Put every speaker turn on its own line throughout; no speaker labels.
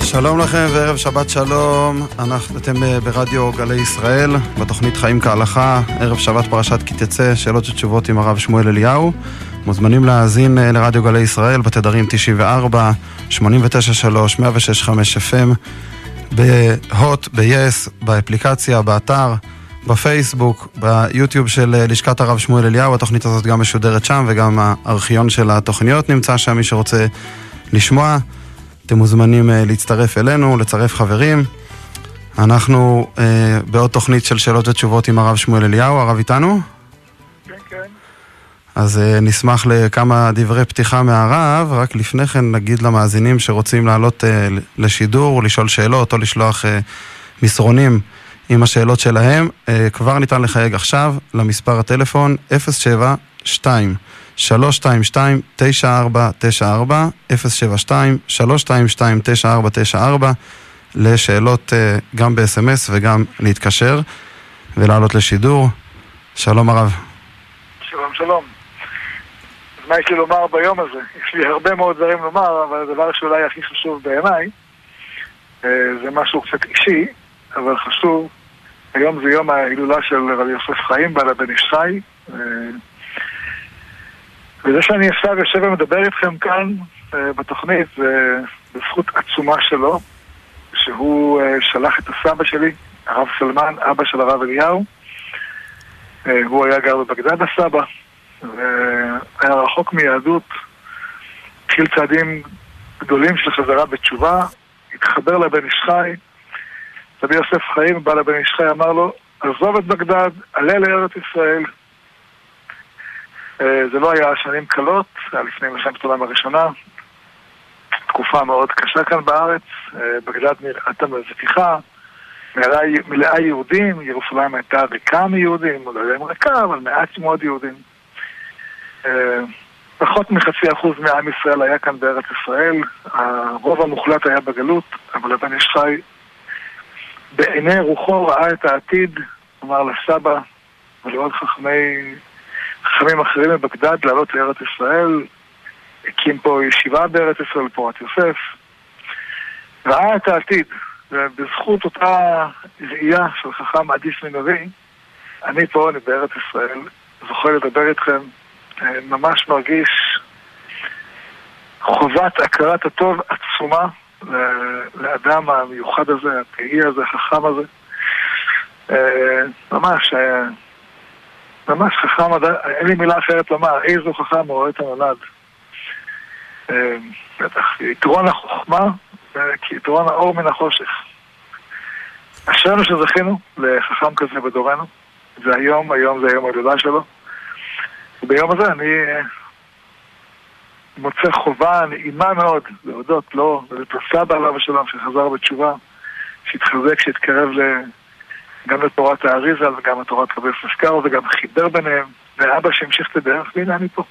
שלום לכם וערב שבת שלום, אנחנו, אתם אה, ברדיו גלי ישראל, בתוכנית חיים כהלכה, ערב שבת פרשת כי תצא, שאלות ותשובות עם הרב שמואל אליהו. מוזמנים להאזין אה, לרדיו גלי ישראל בתדרים 94, 89.3, 106.5 FM, בהוט, ב-yes, באפליקציה, באתר, בפייסבוק, ביוטיוב של אה, לשכת הרב שמואל אליהו, התוכנית הזאת גם משודרת שם וגם הארכיון של התוכניות נמצא שם, מי שרוצה לשמוע. אתם מוזמנים uh, להצטרף אלינו, לצרף חברים. אנחנו uh, בעוד תוכנית של שאלות ותשובות עם הרב שמואל אליהו, הרב איתנו?
כן, כן.
אז uh, נשמח לכמה דברי פתיחה מהרב, רק לפני כן נגיד למאזינים שרוצים לעלות uh, לשידור, לשאול שאלות או לשלוח uh, מסרונים עם השאלות שלהם, uh, כבר ניתן לחייג עכשיו למספר הטלפון 072 322-9494, 072-322-9494, לשאלות uh, גם ב-SMS וגם להתקשר ולעלות לשידור. שלום הרב.
שלום, שלום. אז מה יש לי לומר ביום הזה? יש לי הרבה מאוד דברים לומר, אבל הדבר שאולי הכי חשוב בעיניי uh, זה משהו קצת אישי, אבל חשוב. היום זה יום ההילולה של רבי יוסף חיים, בעל הבן איש חי. וזה שאני עכשיו יושב ומדבר איתכם כאן uh, בתוכנית זה בזכות עצומה שלו, שהוא uh, שלח את הסבא שלי, הרב סלמן, אבא של הרב אליהו. Uh, הוא היה גר בבגדד הסבא, והיה רחוק מיהדות, התחיל צעדים גדולים של חזרה בתשובה, התחבר לבן איש חי. רבי יוסף חיים, בעל הבן איש חי, אמר לו, עזוב את בגדד, עלה לארץ ישראל. אה, זה לא היה שנים קלות, זה היה לפני מלחמת העולם הראשונה, תקופה מאוד קשה כאן בארץ, אה, בגדד נראתה מזפיחה, מלאה יהודים, ירושלים הייתה ריקה מיהודים, לא יודע אם ריקה, אבל מעט מאוד יהודים. אה, פחות מחצי אחוז מעם ישראל היה כאן בארץ ישראל, הרוב המוחלט היה בגלות, אבל הבן איש חי בעיני רוחו ראה את העתיד, אמר לסבא ולעוד חכמי חכמים אחרים בבגדד לעלות לארץ ישראל, הקים פה ישיבה בארץ ישראל, פורת יוסף, ראה את העתיד, ובזכות אותה ראייה של חכם עדיף מנביא, אני פה, אני בארץ ישראל, זוכה לדבר איתכם, ממש מרגיש חובת הכרת הטוב עצומה לאדם המיוחד הזה, הפעיל הזה, החכם הזה. ממש, ממש חכם, אין לי מילה אחרת לומר, איזו חכם רואה את הנולד. אה, בטח, יתרון החוכמה כיתרון האור מן החושך. אשרנו שזכינו לחכם כזה בדורנו, והיום, היום זה היום ההילולה שלו. וביום הזה אני אה, מוצא חובה נעימה מאוד להודות לו ולסבא עליו השלום שחזר בתשובה, שהתחזק, שהתקרב ל... גם לתורת האריזה וגם לתורת רבי פסקאו וגם חיבר ביניהם, ואבא שהמשיך את הדרך, והנה אני פה.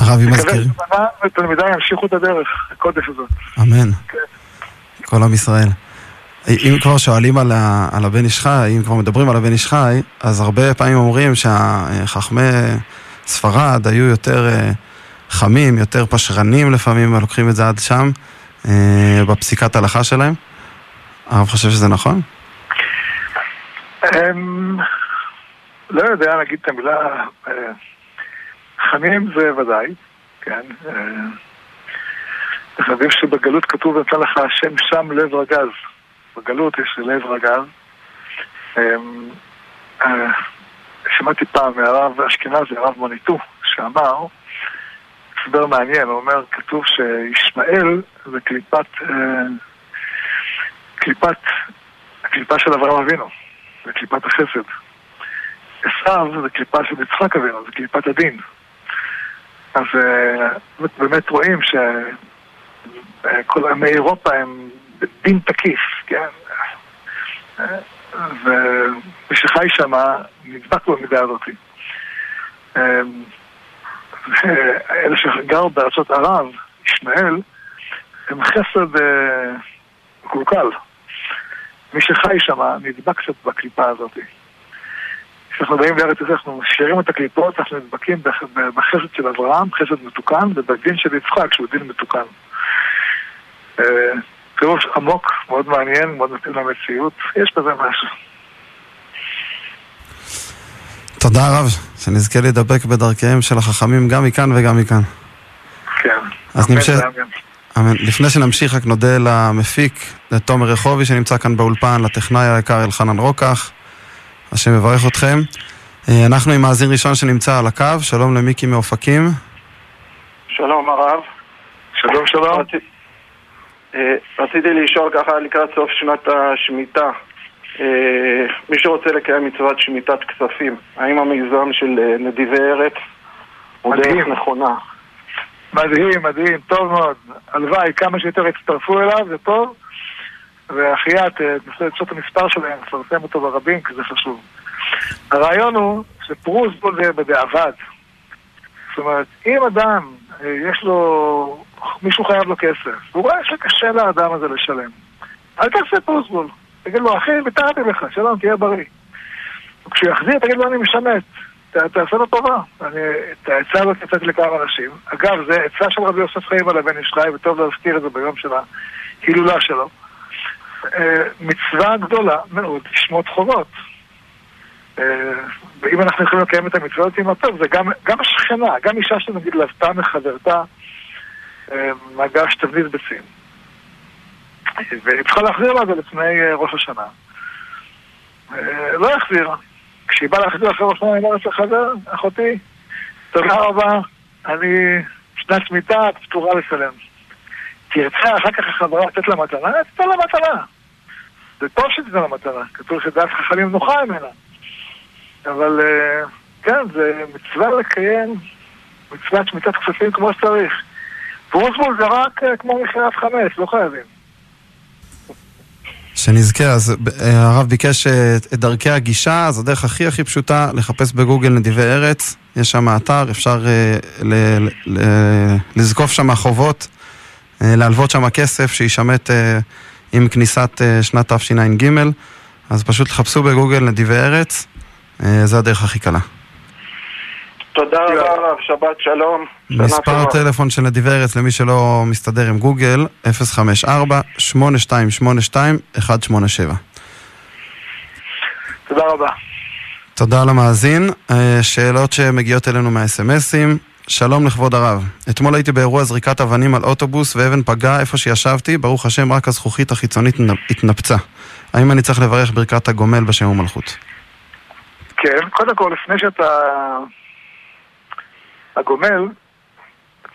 הרב, אם מזכיר.
מקווה ותלמידיי ימשיכו את הדרך, הקודש הזאת.
אמן. כן. כל עם ישראל. אם כבר שואלים על, ה, על הבן איש חי, אם כבר מדברים על הבן איש חי, אז הרבה פעמים אומרים שהחכמי ספרד היו יותר אה, חמים, יותר פשרנים לפעמים, ולוקחים את זה עד שם, אה, בפסיקת הלכה שלהם. הרב חושב שזה נכון?
לא יודע להגיד את המילה אה, חמים זה ודאי, כן. אנחנו יודעים שבגלות כתוב נתן לך השם שם לב רגז. בגלות יש לב רגז. אה, שמעתי פעם מהרב אשכנזי, הרב מוניטו, שאמר, הסבר מעניין, הוא אומר, כתוב שישמעאל זה קליפת, אה, קליפת, הקליפה של אברהם אבינו. זה קליפת החסד. עשיו זה קליפה של יצחק אבינו, זה קליפת הדין. אז אה, באמת רואים שכל עמי אירופה הם דין תקיף, כן? ומי שחי שם נדבק במידה הזאת. אה, אלה שגרו בארצות ערב, ישמעאל, הם חסד אה, מקולקל. מי שחי שם נדבק קצת בקליפה הזאת. כשאנחנו באים לארץ ישראל, אנחנו משאירים את הקליפות, אנחנו נדבקים בחסד של אברהם, חסד מתוקן, ובדין של יצחק, שהוא דין מתוקן. אה, פירוש עמוק, מאוד מעניין, מאוד מתאים למציאות, יש בזה משהו.
תודה רב, שנזכה להידבק בדרכיהם של החכמים גם מכאן וגם מכאן.
כן.
אז נמשיך. אמן. לפני שנמשיך, רק נודה למפיק, לתומר רחובי שנמצא כאן באולפן, לטכנאי היקר אלחנן רוקח, השם יברך אתכם. אה, אנחנו עם מאזין ראשון שנמצא על הקו, שלום למיקי מאופקים.
שלום הרב.
שלום שלום.
אה, רציתי לשאול ככה לקראת סוף שנת השמיטה. אה, מי שרוצה לקיים מצוות שמיטת כספים, האם המיזם של נדיבי ארץ הוא דרך נכונה?
מדהים, מדהים, טוב מאוד. הלוואי, כמה שיותר יצטרפו אליו, זה טוב. ואחיית, תנסה את המספר שלהם, לפרסם אותו ברבים, כי זה חשוב. הרעיון הוא שפרוס בו זה בדיעבד. זאת אומרת, אם אדם, יש לו, מישהו חייב לו כסף, והוא רואה שקשה לאדם הזה לשלם, אל תעשה פרוסבול. תגיד לו, אחי, ויתרתי לך, שלום, תהיה בריא. וכשהוא יחזיר, תגיד לו, אני משמט. תעשה לו טובה. אני, את העצה הזאת יצאתי לכמה אנשים. אגב, זה עצה של רבי יוסף חיים על הבן ישחי, וטוב להזכיר את זה ביום של ההילולה שלו. אה, מצווה גדולה מאוד לשמוט חובות. אה, ואם אנחנו יכולים לקיים את המצוות עם הטוב, זה גם, גם השכנה, גם אישה שנגיד לוותה מחברתה אה, מגש תבנית ביצים. והיא צריכה להחזיר לה את זה לפני ראש השנה. לא החזירה. כשהיא באה להחזיר אחרי ראש היא אומרת לחבר, אחותי, תודה רבה, אני שנת שמיטה, את פתורה לשלם. תרצה אחר כך החברה לתת לה מתנה, תתן לה מתנה. זה טוב שתיתן לה מתנה, כתוב שדעת חכמים נוחה ממנה. אבל כן, זה מצווה לקיים מצוות שמיטת כספים כמו שצריך. פרוסבול זה רק כמו מכירת חמש, לא חייבים.
שנזכה, אז הרב ביקש את דרכי הגישה, אז הדרך הכי הכי פשוטה לחפש בגוגל נדיבי ארץ, יש שם אתר, אפשר ל- ל- לזקוף שם חובות, להלוות שם כסף שישמט עם כניסת שנת תשע"ג, אז פשוט תחפשו בגוגל נדיבי ארץ, זה הדרך הכי קלה.
תודה רבה הרב, שבת שלום.
מספר טלפון של נדיבי ארץ למי שלא מסתדר עם גוגל, 054-8282-187.
תודה רבה.
תודה למאזין. שאלות שמגיעות אלינו מהאס.אם.אסים. שלום לכבוד הרב. אתמול הייתי באירוע זריקת אבנים על אוטובוס ואבן פגעה איפה שישבתי, ברוך השם רק הזכוכית החיצונית התנפצה. האם אני צריך לברך ברכת הגומל בשם ומלכות?
כן, קודם כל, לפני שאתה... הגומל,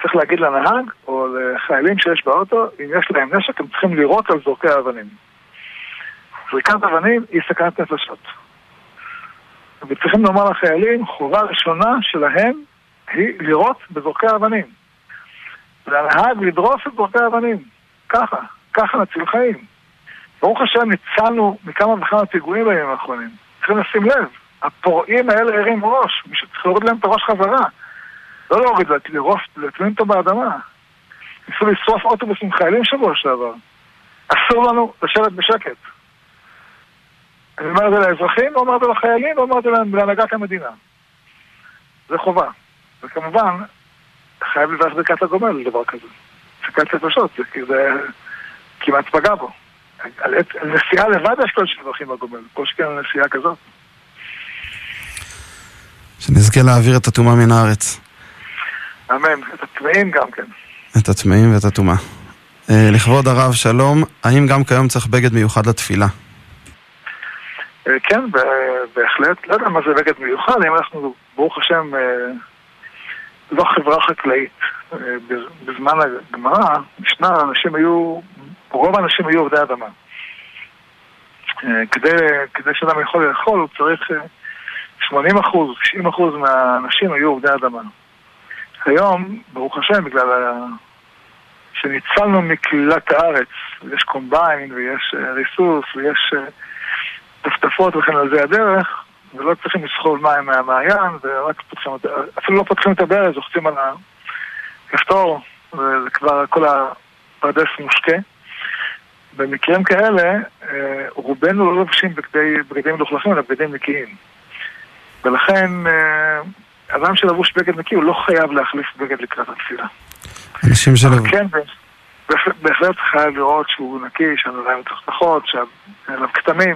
צריך להגיד לנהג או לחיילים שיש באוטו, אם יש להם נשק, הם צריכים לירות על זורקי האבנים. זריקת אבנים היא סכנת נפשות. וצריכים לומר לחיילים, חובה ראשונה שלהם היא לירות בזורקי האבנים. והנהג לדרוס את זורקי האבנים. ככה, ככה נציל חיים. ברוך השם ניצלנו מכמה וכמה פיגועים בימים האחרונים. צריכים לשים לב, הפורעים האלה הרים ראש, מישהו צריך להוריד להם את הראש חזרה. לא להוריד, לרוף, לטמין אותו באדמה. ניסו לשרוף אוטובוס עם חיילים שבוע שעבר. אסור לנו לשבת בשקט. אני אומר את זה לאזרחים, אומר את זה לחיילים, אומר את זה להנהגת המדינה. זה חובה. וכמובן, חייב לברך ברכת הגומל לדבר כזה. סכנת נפשות, זה, זה כמעט פגע בו. על נסיעה לבד יש כל שבחים בגומל, כל שכן על נסיעה כזאת.
שנזכה להעביר את הטומאה מן הארץ.
אמן, את הטמאים גם כן.
את הטמאים ואת הטומאה. לכבוד הרב, שלום, האם גם כיום צריך בגד מיוחד לתפילה?
כן, בהחלט. לא יודע מה זה בגד מיוחד, אם אנחנו, ברוך השם, לא חברה חקלאית. בזמן הגמרא, משנה, אנשים היו, רוב האנשים היו עובדי אדמה. כדי, כדי שאדם יכול לאכול, הוא צריך 80 אחוז, 90 אחוז מהאנשים היו עובדי אדמה. היום, ברוך השם, בגלל ה... שניצלנו מקלילת הארץ, יש קומביין ויש ריסוס ויש טפטפות וכן על זה הדרך, ולא צריכים לסחול מים מהמעיין, ורק פותחים, אפילו לא פותחים את הברז, לוחצים על הכפתור, וכבר כל הפרדס מושקה. במקרים כאלה, רובנו לא לובשים בגדי, בגדים מלוכלכים, אלא בגדים נקיים. ולכן, אדם שלבוש בגד נקי, הוא לא חייב להחליף בגד לקראת התפילה.
אנשים שלו...
כן, בהחלט חייב לראות שהוא נקי, שהנעליים מתחתכות, עליו כתמים,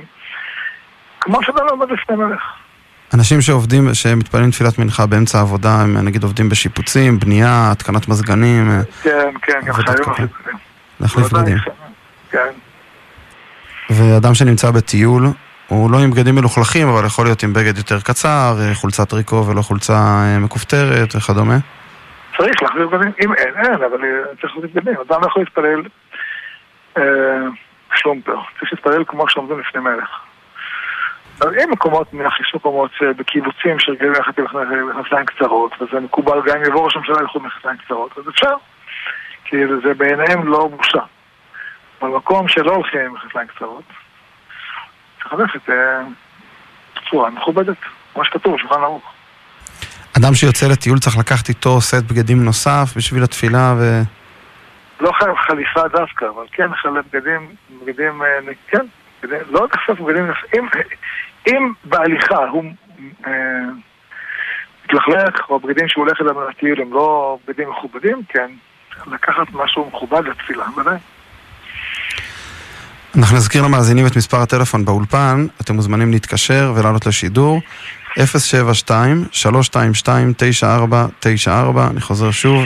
כמו שאדם עומד לפני מלך.
אנשים שעובדים, שמתפללים תפילת מנחה באמצע העבודה, הם נגיד עובדים בשיפוצים, בנייה, התקנת מזגנים.
כן, כן, גם חייבים להחליף בגדים.
להחליף בגדים.
כן.
ואדם שנמצא בטיול, הוא לא עם בגדים מלוכלכים, אבל יכול להיות עם בגד יותר קצר, חולצת טריקו ולא חולצה מכופתרת וכדומה.
צריך להחליף בגדים, אם אין, אין, אבל צריך להחליף בגדים. אדם יכול להתפלל שלומפר, צריך להתפלל כמו שעומדים לפני מלך. אז אם מקומות, נניח יש מקומות בקיבוצים שרגילים ללכת עם מכנסיים קצרות, וזה מקובל גם אם יבוא ראש הממשלה ילכו במכנסיים קצרות, אז אפשר. כי זה בעיניהם לא בושה. במקום שלא הולכים עם מכנסיים קצרות, צריך ללכת בצורה מכובדת, כמו שכתוב בשולחן ערוך.
אדם שיוצא לטיול צריך לקחת איתו סט בגדים נוסף בשביל התפילה ו...
לא חייב חליפה דווקא, אבל כן חלק בגדים, בגדים, כן, בגדים, לא רק אסף בגדים נוספים, אם בהליכה הוא מתלכלך, או בגדים שהוא הולך אליהם לטיול הם לא בגדים מכובדים, כן, לקחת משהו מכובד לתפילה, ודאי.
אנחנו נזכיר למאזינים את מספר הטלפון באולפן, אתם מוזמנים להתקשר ולעלות לשידור 072-322-9494, אני חוזר שוב,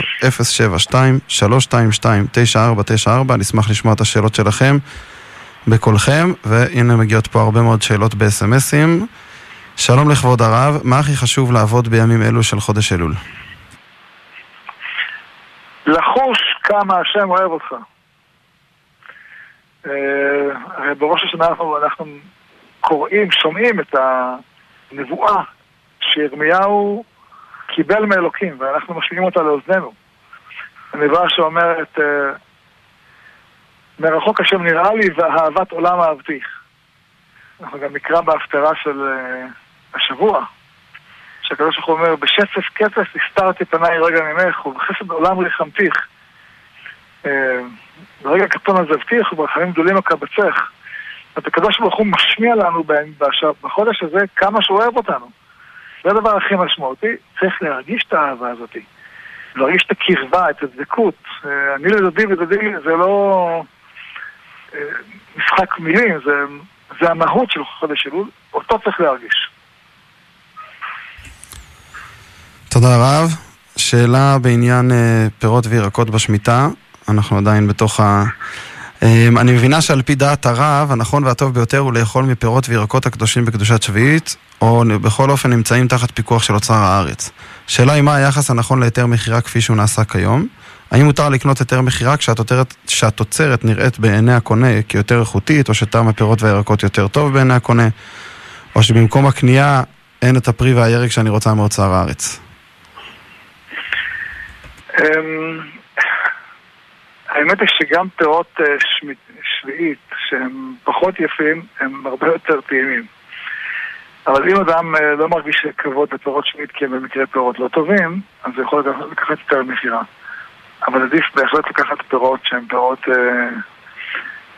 072-322-9494, נשמח לשמוע את השאלות שלכם בקולכם, והנה מגיעות פה הרבה מאוד שאלות בסמסים. שלום לכבוד הרב, מה הכי חשוב לעבוד בימים אלו של חודש אלול?
לחוש כמה השם אוהב אותך. הרי בראש השנה אנחנו, אנחנו קוראים, שומעים את הנבואה שירמיהו קיבל מאלוקים, ואנחנו משמיעים אותה לאוזנינו. הנבואה שאומרת, מרחוק השם נראה לי ואהבת עולם אהבתיך. אנחנו גם נקרא בהפטרה של השבוע, שהקדוש ברוך הוא אומר, בשצף קצף הסתרתי פניי רגע ממך, ובחסד עולם ריחמתיך. ברגע קטון עזבתיך וברחמים גדולים אקבצך. את הקדוש ברוך הוא משמיע לנו בחודש הזה כמה שהוא אוהב אותנו. זה הדבר הכי משמעותי, צריך להרגיש את האהבה הזאת. להרגיש את הקרבה, את הדבקות. אני לדודי ודודי זה לא משחק מילים, זה, זה המהות של חודש אלול, אותו צריך להרגיש.
תודה רב. שאלה בעניין פירות וירקות בשמיטה. אנחנו עדיין בתוך ה... אני מבינה שעל פי דעת הרב, הנכון והטוב ביותר הוא לאכול מפירות וירקות הקדושים בקדושת שביעית, או בכל אופן נמצאים תחת פיקוח של אוצר הארץ. שאלה היא מה היחס הנכון להיתר מכירה כפי שהוא נעשה כיום? האם מותר לקנות היתר מכירה כשהתוצרת נראית בעיני הקונה כיותר איכותית, או שטעם הפירות והירקות יותר טוב בעיני הקונה, או שבמקום הקנייה אין את הפרי והירק שאני רוצה מאוצר הארץ?
האמת היא שגם פירות שביעית, שהם פחות יפים, הם הרבה יותר טעימים. אבל אם אדם לא מרגיש כבוד בפירות שביעית כי הם במקרה פירות לא טובים, אז הוא יכול לקחת יותר מכירה. אבל עדיף בהחלט לקחת פירות שהן פירות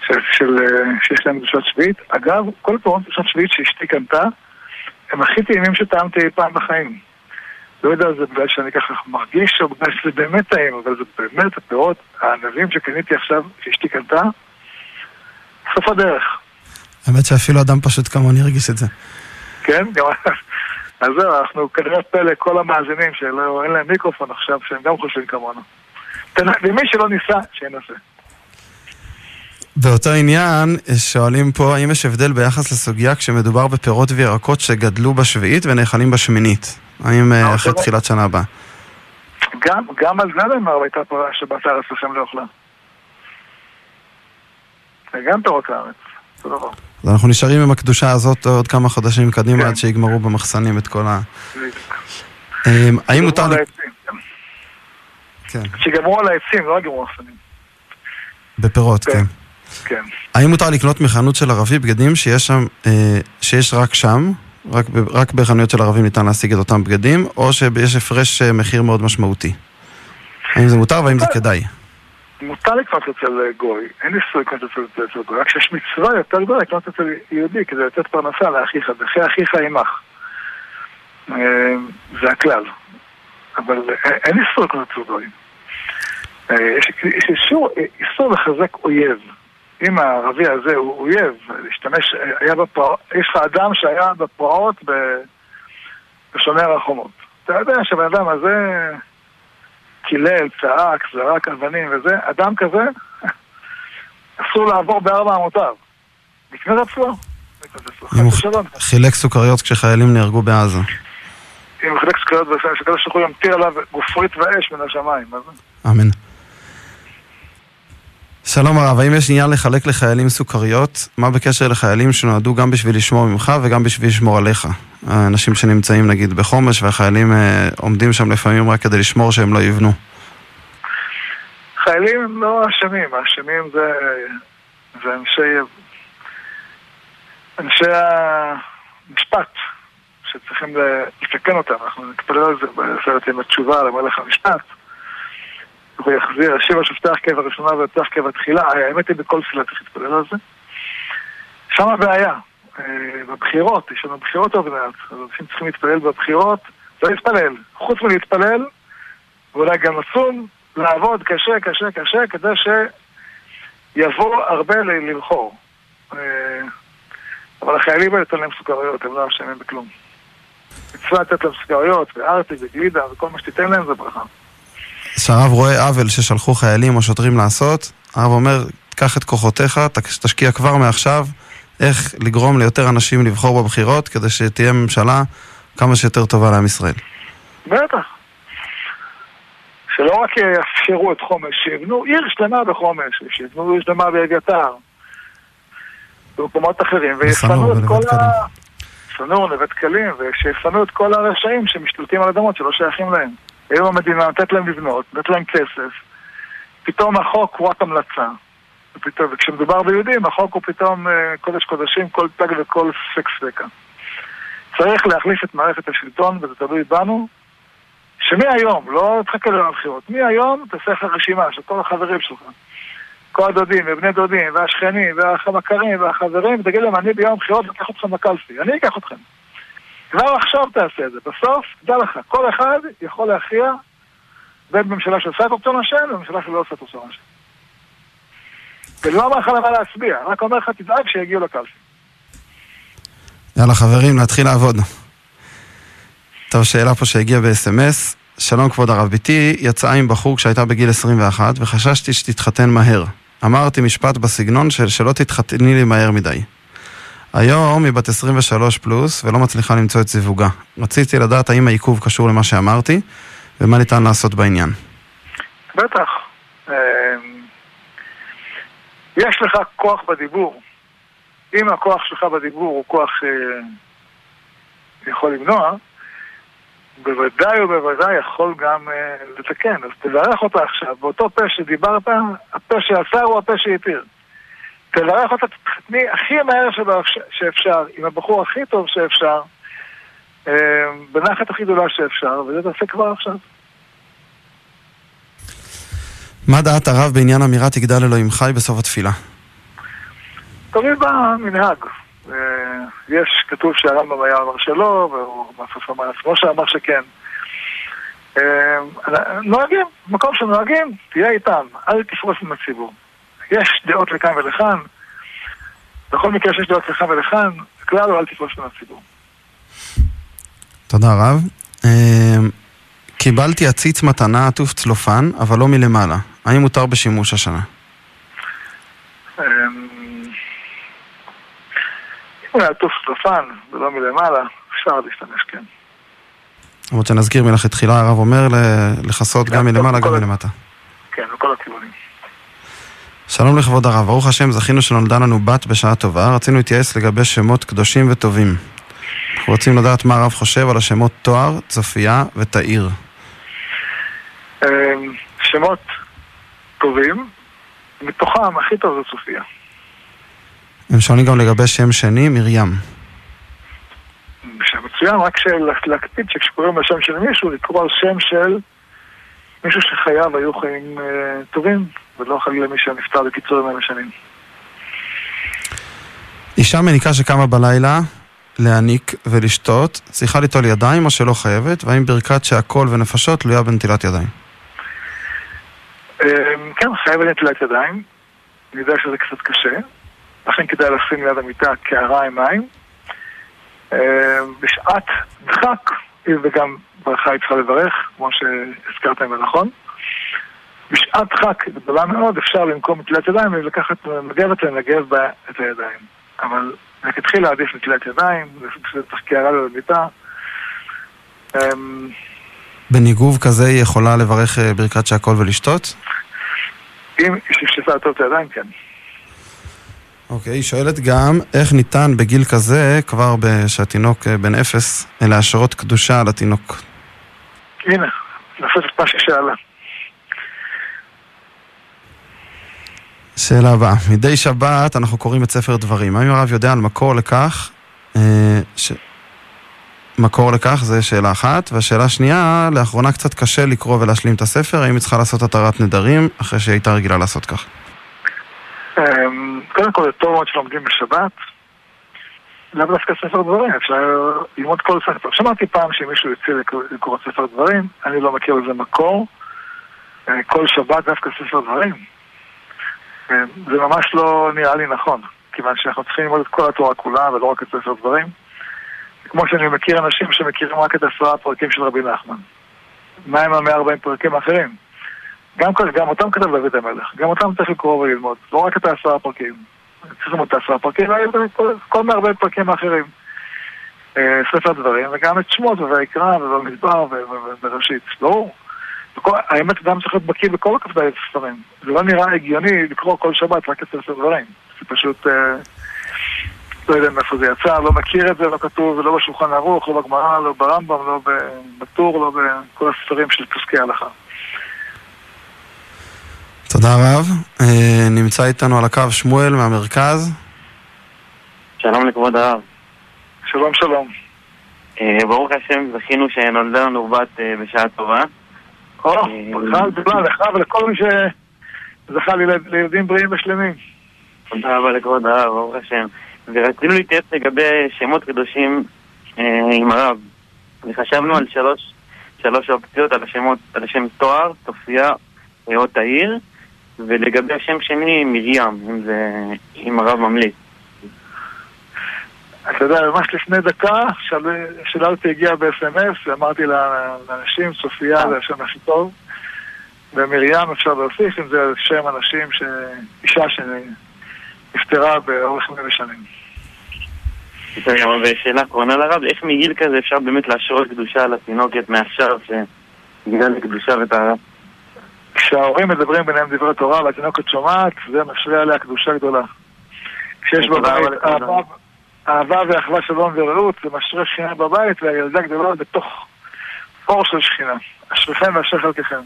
של, של, שיש להם קדושת שביעית. אגב, כל פירות קדושת שביעית שאשתי קנתה, הם הכי טעימים שטעמתי פעם בחיים. לא יודע, זה בגלל שאני ככה מרגיש, או בגלל שזה באמת טעים, אבל זה באמת הפירות, הענבים שקניתי עכשיו, שאשתי קנתה, סוף הדרך.
האמת שאפילו אדם פשוט כמוני הרגיש את זה.
כן, גם... אז זהו, אנחנו כנראה פה לכל המאזינים שאין להם מיקרופון עכשיו, שהם גם חושבים כמונו. למי שלא ניסה, שינסה.
באותו עניין, שואלים פה, האם יש הבדל ביחס לסוגיה כשמדובר בפירות וירקות שגדלו בשביעית ונאכלים בשמינית? האם אחרי תחילת שנה הבאה?
גם, גם על זה נאמר הייתה פרה שבת הארץ לכם לאוכלה. וגם פירות הארץ, זה דבר.
אז אנחנו נשארים עם הקדושה הזאת עוד כמה חודשים קדימה עד שיגמרו במחסנים את כל ה... האם מותר...
כן. שיגמרו על העצים, לא יגמרו מחסנים.
בפירות, כן.
כן.
האם מותר לקנות מחנות של ערבי בגדים שיש שם, שיש רק שם? רק, רק בחנויות של ערבים ניתן להשיג את אותם בגדים, או שיש הפרש מחיר מאוד משמעותי? האם זה מותר והאם זה כדאי?
מותר לקנות אצל גוי, אין איסור לקנות אצל גוי, רק שיש מצווה יותר גדולה לקנות אצל יהודי כדי לתת פרנסה לאחיך, וכי אחיך עמך. זה הכלל. אבל אין איסור לקנות אצל גוי. יש, איסור לחזק אויב. אם הערבי הזה הוא אויב, להשתמש, היה בפרעות, יש לך אדם שהיה בפרעות בשומר החומות. אתה יודע שהבן אדם הזה קילל, צעק, זרק אבנים וזה, אדם כזה, אסור לעבור בארבע אמותיו. לקנות רצועה.
אם הוא חילק סוכריות כשחיילים נהרגו בעזה.
אם הוא חילק סוכריות, שקדוש ברוך הוא ימטיר עליו גופרית ואש מן השמיים.
אמן. שלום הרב, האם יש עניין לחלק לחיילים סוכריות? מה בקשר לחיילים שנועדו גם בשביל לשמור ממך וגם בשביל לשמור עליך? האנשים שנמצאים נגיד בחומש והחיילים אה, עומדים שם לפעמים רק כדי לשמור שהם לא יבנו.
חיילים הם לא אשמים, האשמים זה, זה אנשי, אנשי המשפט שצריכים לתקן אותם, אנחנו נתפלל על זה בסרט עם התשובה למלך המשפט. הוא יחזיר, שבע שופטי החכב הראשונה ויוצא החכב התחילה, האמת היא בכל תפילה צריך להתפלל על זה. שם הבעיה, אה, בבחירות, יש לנו בחירות עוד מעט, אז אנשים צריכים להתפלל בבחירות, לא להתפלל, חוץ מלהתפלל, ואולי גם לצום, לעבוד קשה, קשה, קשה, כדי שיבוא הרבה לבחור. אה, אבל החיילים האלה, תן להם סוכריות, הם לא אשמים בכלום. מצווה לתת להם סוכריות, וארטי וגלידה, וכל מה שתיתן להם זה ברכה.
כשהרב רואה עוול ששלחו חיילים או שוטרים לעשות, הרב אומר, קח את כוחותיך, תשקיע כבר מעכשיו איך לגרום ליותר אנשים לבחור בבחירות, כדי שתהיה ממשלה כמה שיותר טובה לעם ישראל.
בטח. שלא רק יאפשרו את חומש, שיבנו עיר שלמה בחומש, שיבנו עיר שלמה באביתר, במקומות אחרים, ויפנו את כל ה... סנור, נווה דקלים, ושיפנו את כל הרשעים שמשתלטים על אדמות שלא שייכים להם. היום המדינה נותנת להם לבנות, נותנת להם כסף, פתאום החוק הוא רק המלצה. ופתאום, וכשמדובר ביהודים, החוק הוא פתאום uh, קודש קודשים, כל תג וכל סק סקה. צריך להחליף את מערכת השלטון, וזה תלוי בנו, שמהיום, לא תחכה לבחירות, מהיום תעשה לך רשימה של כל החברים שלך. כל הדודים ובני דודים והשכנים והמכרים והחברים, ותגיד להם, אני ביום בחירות אקח אתכם לקלפי, אני אקח אתכם. כבר עכשיו תעשה את זה. בסוף, דע לך, כל אחד יכול להכריע בין ממשלה שעושה את רצון השם לממשלה שלא עושה את רצון השם. ולא אומר לך למה להצביע, רק אומר לך תדאג שיגיעו לקלפי.
יאללה חברים, להתחיל לעבוד. טוב, שאלה פה שהגיעה ב-SMS. שלום כבוד הרב, ביתי יצאה עם בחור כשהייתה בגיל 21 וחששתי שתתחתן מהר. אמרתי משפט בסגנון של שלא תתחתני לי מהר מדי. היום היא בת 23 פלוס ולא מצליחה למצוא את זיווגה. רציתי לדעת האם העיכוב קשור למה שאמרתי ומה ניתן לעשות בעניין.
בטח. אמ, יש לך כוח בדיבור. אם הכוח שלך בדיבור הוא כוח שיכול למנוע, בוודאי ובוודאי יכול גם uh, לתקן. אז תברך אותה עכשיו, באותו פה שדיברת, הפה שאסר הוא הפה שהתיר. תברך אותה, תתחתני הכי מהר שאפשר, עם הבחור הכי טוב שאפשר, אה, בנחת הכי גדולה שאפשר, וזה תעשה כבר עכשיו.
מה דעת הרב בעניין אמירת יגדל אלוהים חי בסוף התפילה?
תלוי במנהג. אה, יש, כתוב שהרמב"ם היה אמר שלא, והוא בסוף אמר עצמו שאמר שכן. אה, נוהגים, מקום שנוהגים, תהיה איתם, אל תפרוס עם הציבור. יש דעות לכאן ולכאן, בכל מקרה שיש דעות לכאן ולכאן, כלל הוא אל תפרוש מן הציבור.
תודה רב. אמ, קיבלתי עציץ מתנה עטוף צלופן, אבל לא מלמעלה. האם מותר בשימוש השנה?
אמ, אם הוא עטוף צלופן ולא מלמעלה, אפשר להשתמש, כן.
למרות שנזכיר מלכתחילה, הרב אומר לכסות גם מלמעלה, גם מלמטה.
כן, בכל הכיוונים.
שלום לכבוד הרב, ברוך השם זכינו שנולדה לנו בת בשעה טובה, רצינו להתייעץ לגבי שמות קדושים וטובים. אנחנו רוצים לדעת מה הרב חושב על השמות תואר, צופיה ותאיר.
אמ, שמות טובים, מתוכם הכי טוב זה צופיה.
הם שואלים גם לגבי שם שני, מרים.
שם מצוין, רק להקפיד שכשקוראים לשם של מישהו, לקרוא על שם של מישהו שחייו היו חיים uh, טובים, ולא חלילה מי שנפטר בקיצור ימים השנים.
אישה מניקה שקמה בלילה להניק ולשתות, צריכה ליטול ידיים או שלא חייבת? והאם ברכת שהכל ונפשות תלויה בנטילת ידיים?
כן, חייב נטילת ידיים. אני יודע שזה קצת קשה. לכן כדאי לשים ליד המיטה קערה עם מים. בשעת דחק, וגם ברכה היא צריכה לברך, כמו שהזכרתם בנכון. בשעת דחק גדולה מאוד אפשר לנקום נטילת ידיים ולקחת מגבת ולנגב בה את הידיים. אבל לכתחילה עדיף נטילת ידיים, זה צריך קערה למיטה.
בניגוב כזה היא יכולה לברך ברכת שהכל ולשתות?
אם היא שפשפה טוב את הידיים, כן.
אוקיי, היא שואלת גם, איך ניתן בגיל כזה, כבר שהתינוק בן אפס, להשרות קדושה לתינוק?
הנה, לעשות את מה ששאלה.
שאלה הבאה, מדי שבת אנחנו קוראים את ספר דברים. האם הרב יודע על מקור לכך? אה, ש... מקור לכך זה שאלה אחת, והשאלה השנייה, לאחרונה קצת קשה לקרוא ולהשלים את הספר, האם היא צריכה לעשות התרת נדרים אחרי שהיא הייתה רגילה לעשות כך?
קודם כל, זה טוב מאוד שלומדים בשבת. לאו דווקא ספר דברים, אפשר ללמוד כל ספר. שמעתי פעם שמישהו יוצא לקרוא ספר דברים, אני לא מכיר לזה מקור. כל שבת דווקא ספר דברים. זה ממש לא נראה לי נכון, כיוון שאנחנו צריכים ללמוד את כל התורה כולה ולא רק את ספר דברים. כמו שאני מכיר אנשים שמכירים רק את עשרה הפרקים של רבי נחמן. מה עם המאה ארבעים פרקים האחרים? גם, גם אותם כתב דוד המלך, גם אותם צריך לקרוא וללמוד, לא רק את העשרה פרקים. צריך ללמוד את העשרה פרקים, אלא כל מאה ארבעים פרקים האחרים. ספר דברים, וגם את שמות ויקרא ובמדבר ובראשית. ברור. האמת, אדם צריך להיות בקיא בכל הכ"ד ספרים. זה לא נראה הגיוני לקרוא כל שבת רק את ספר דברים. זה פשוט... לא יודע מאיפה זה יצא, לא מכיר את זה, לא כתוב, לא בשולחן ערוך, לא בגמרא, לא ברמב"ם, לא בטור, לא בכל הספרים של פסקי ההלכה.
תודה רב. נמצא איתנו על הקו שמואל מהמרכז.
שלום לכבוד הרב.
שלום, שלום.
ברוך השם, זכינו שנולדה לנו בת בשעה טובה.
או, ברכה גדולה לך ולכל מי שזכה לילדים בריאים ושלמים.
תודה רבה לכבוד הרב, ברוך השם. ורצינו להתייעץ לגבי שמות קדושים אה, עם הרב. וחשבנו על שלוש, שלוש אופציות, על השמות, על השם תואר, תופייה או תאיר, ולגבי השם שני, מרים, אם זה, אם הרב ממליץ.
אתה יודע, ממש לפני דקה, שאלה אותי הגיעה ב-SMS, ואמרתי לאנשים, צופיה זה השם הכי טוב, ומרים אפשר להוסיף אם זה שם אנשים, אישה שנפטרה באורך מאה שנים.
ושאלה אחרונה לרב, איך מגיל כזה אפשר באמת להשרות קדושה לתינוקת מעכשיו, שגילה לקדושה וטהרה?
כשההורים מדברים ביניהם דברי תורה והתינוקת שומעת, זה משרה עליה קדושה גדולה. כשיש בבית אהבה ואחווה שלום ורעות, זה משרה שכינה בבית והילדה גדולה בתוך אור של שכינה. אשריכם ואשר חלקכם.